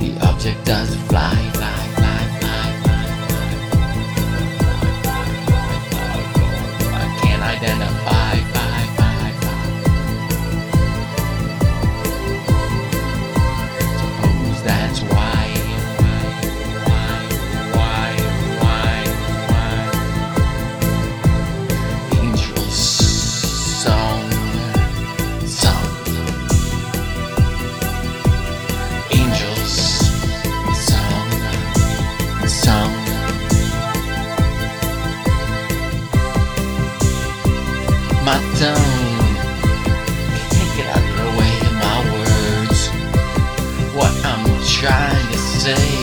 The object does fly, Tongue can't get out of the way of my words what I'm trying to say.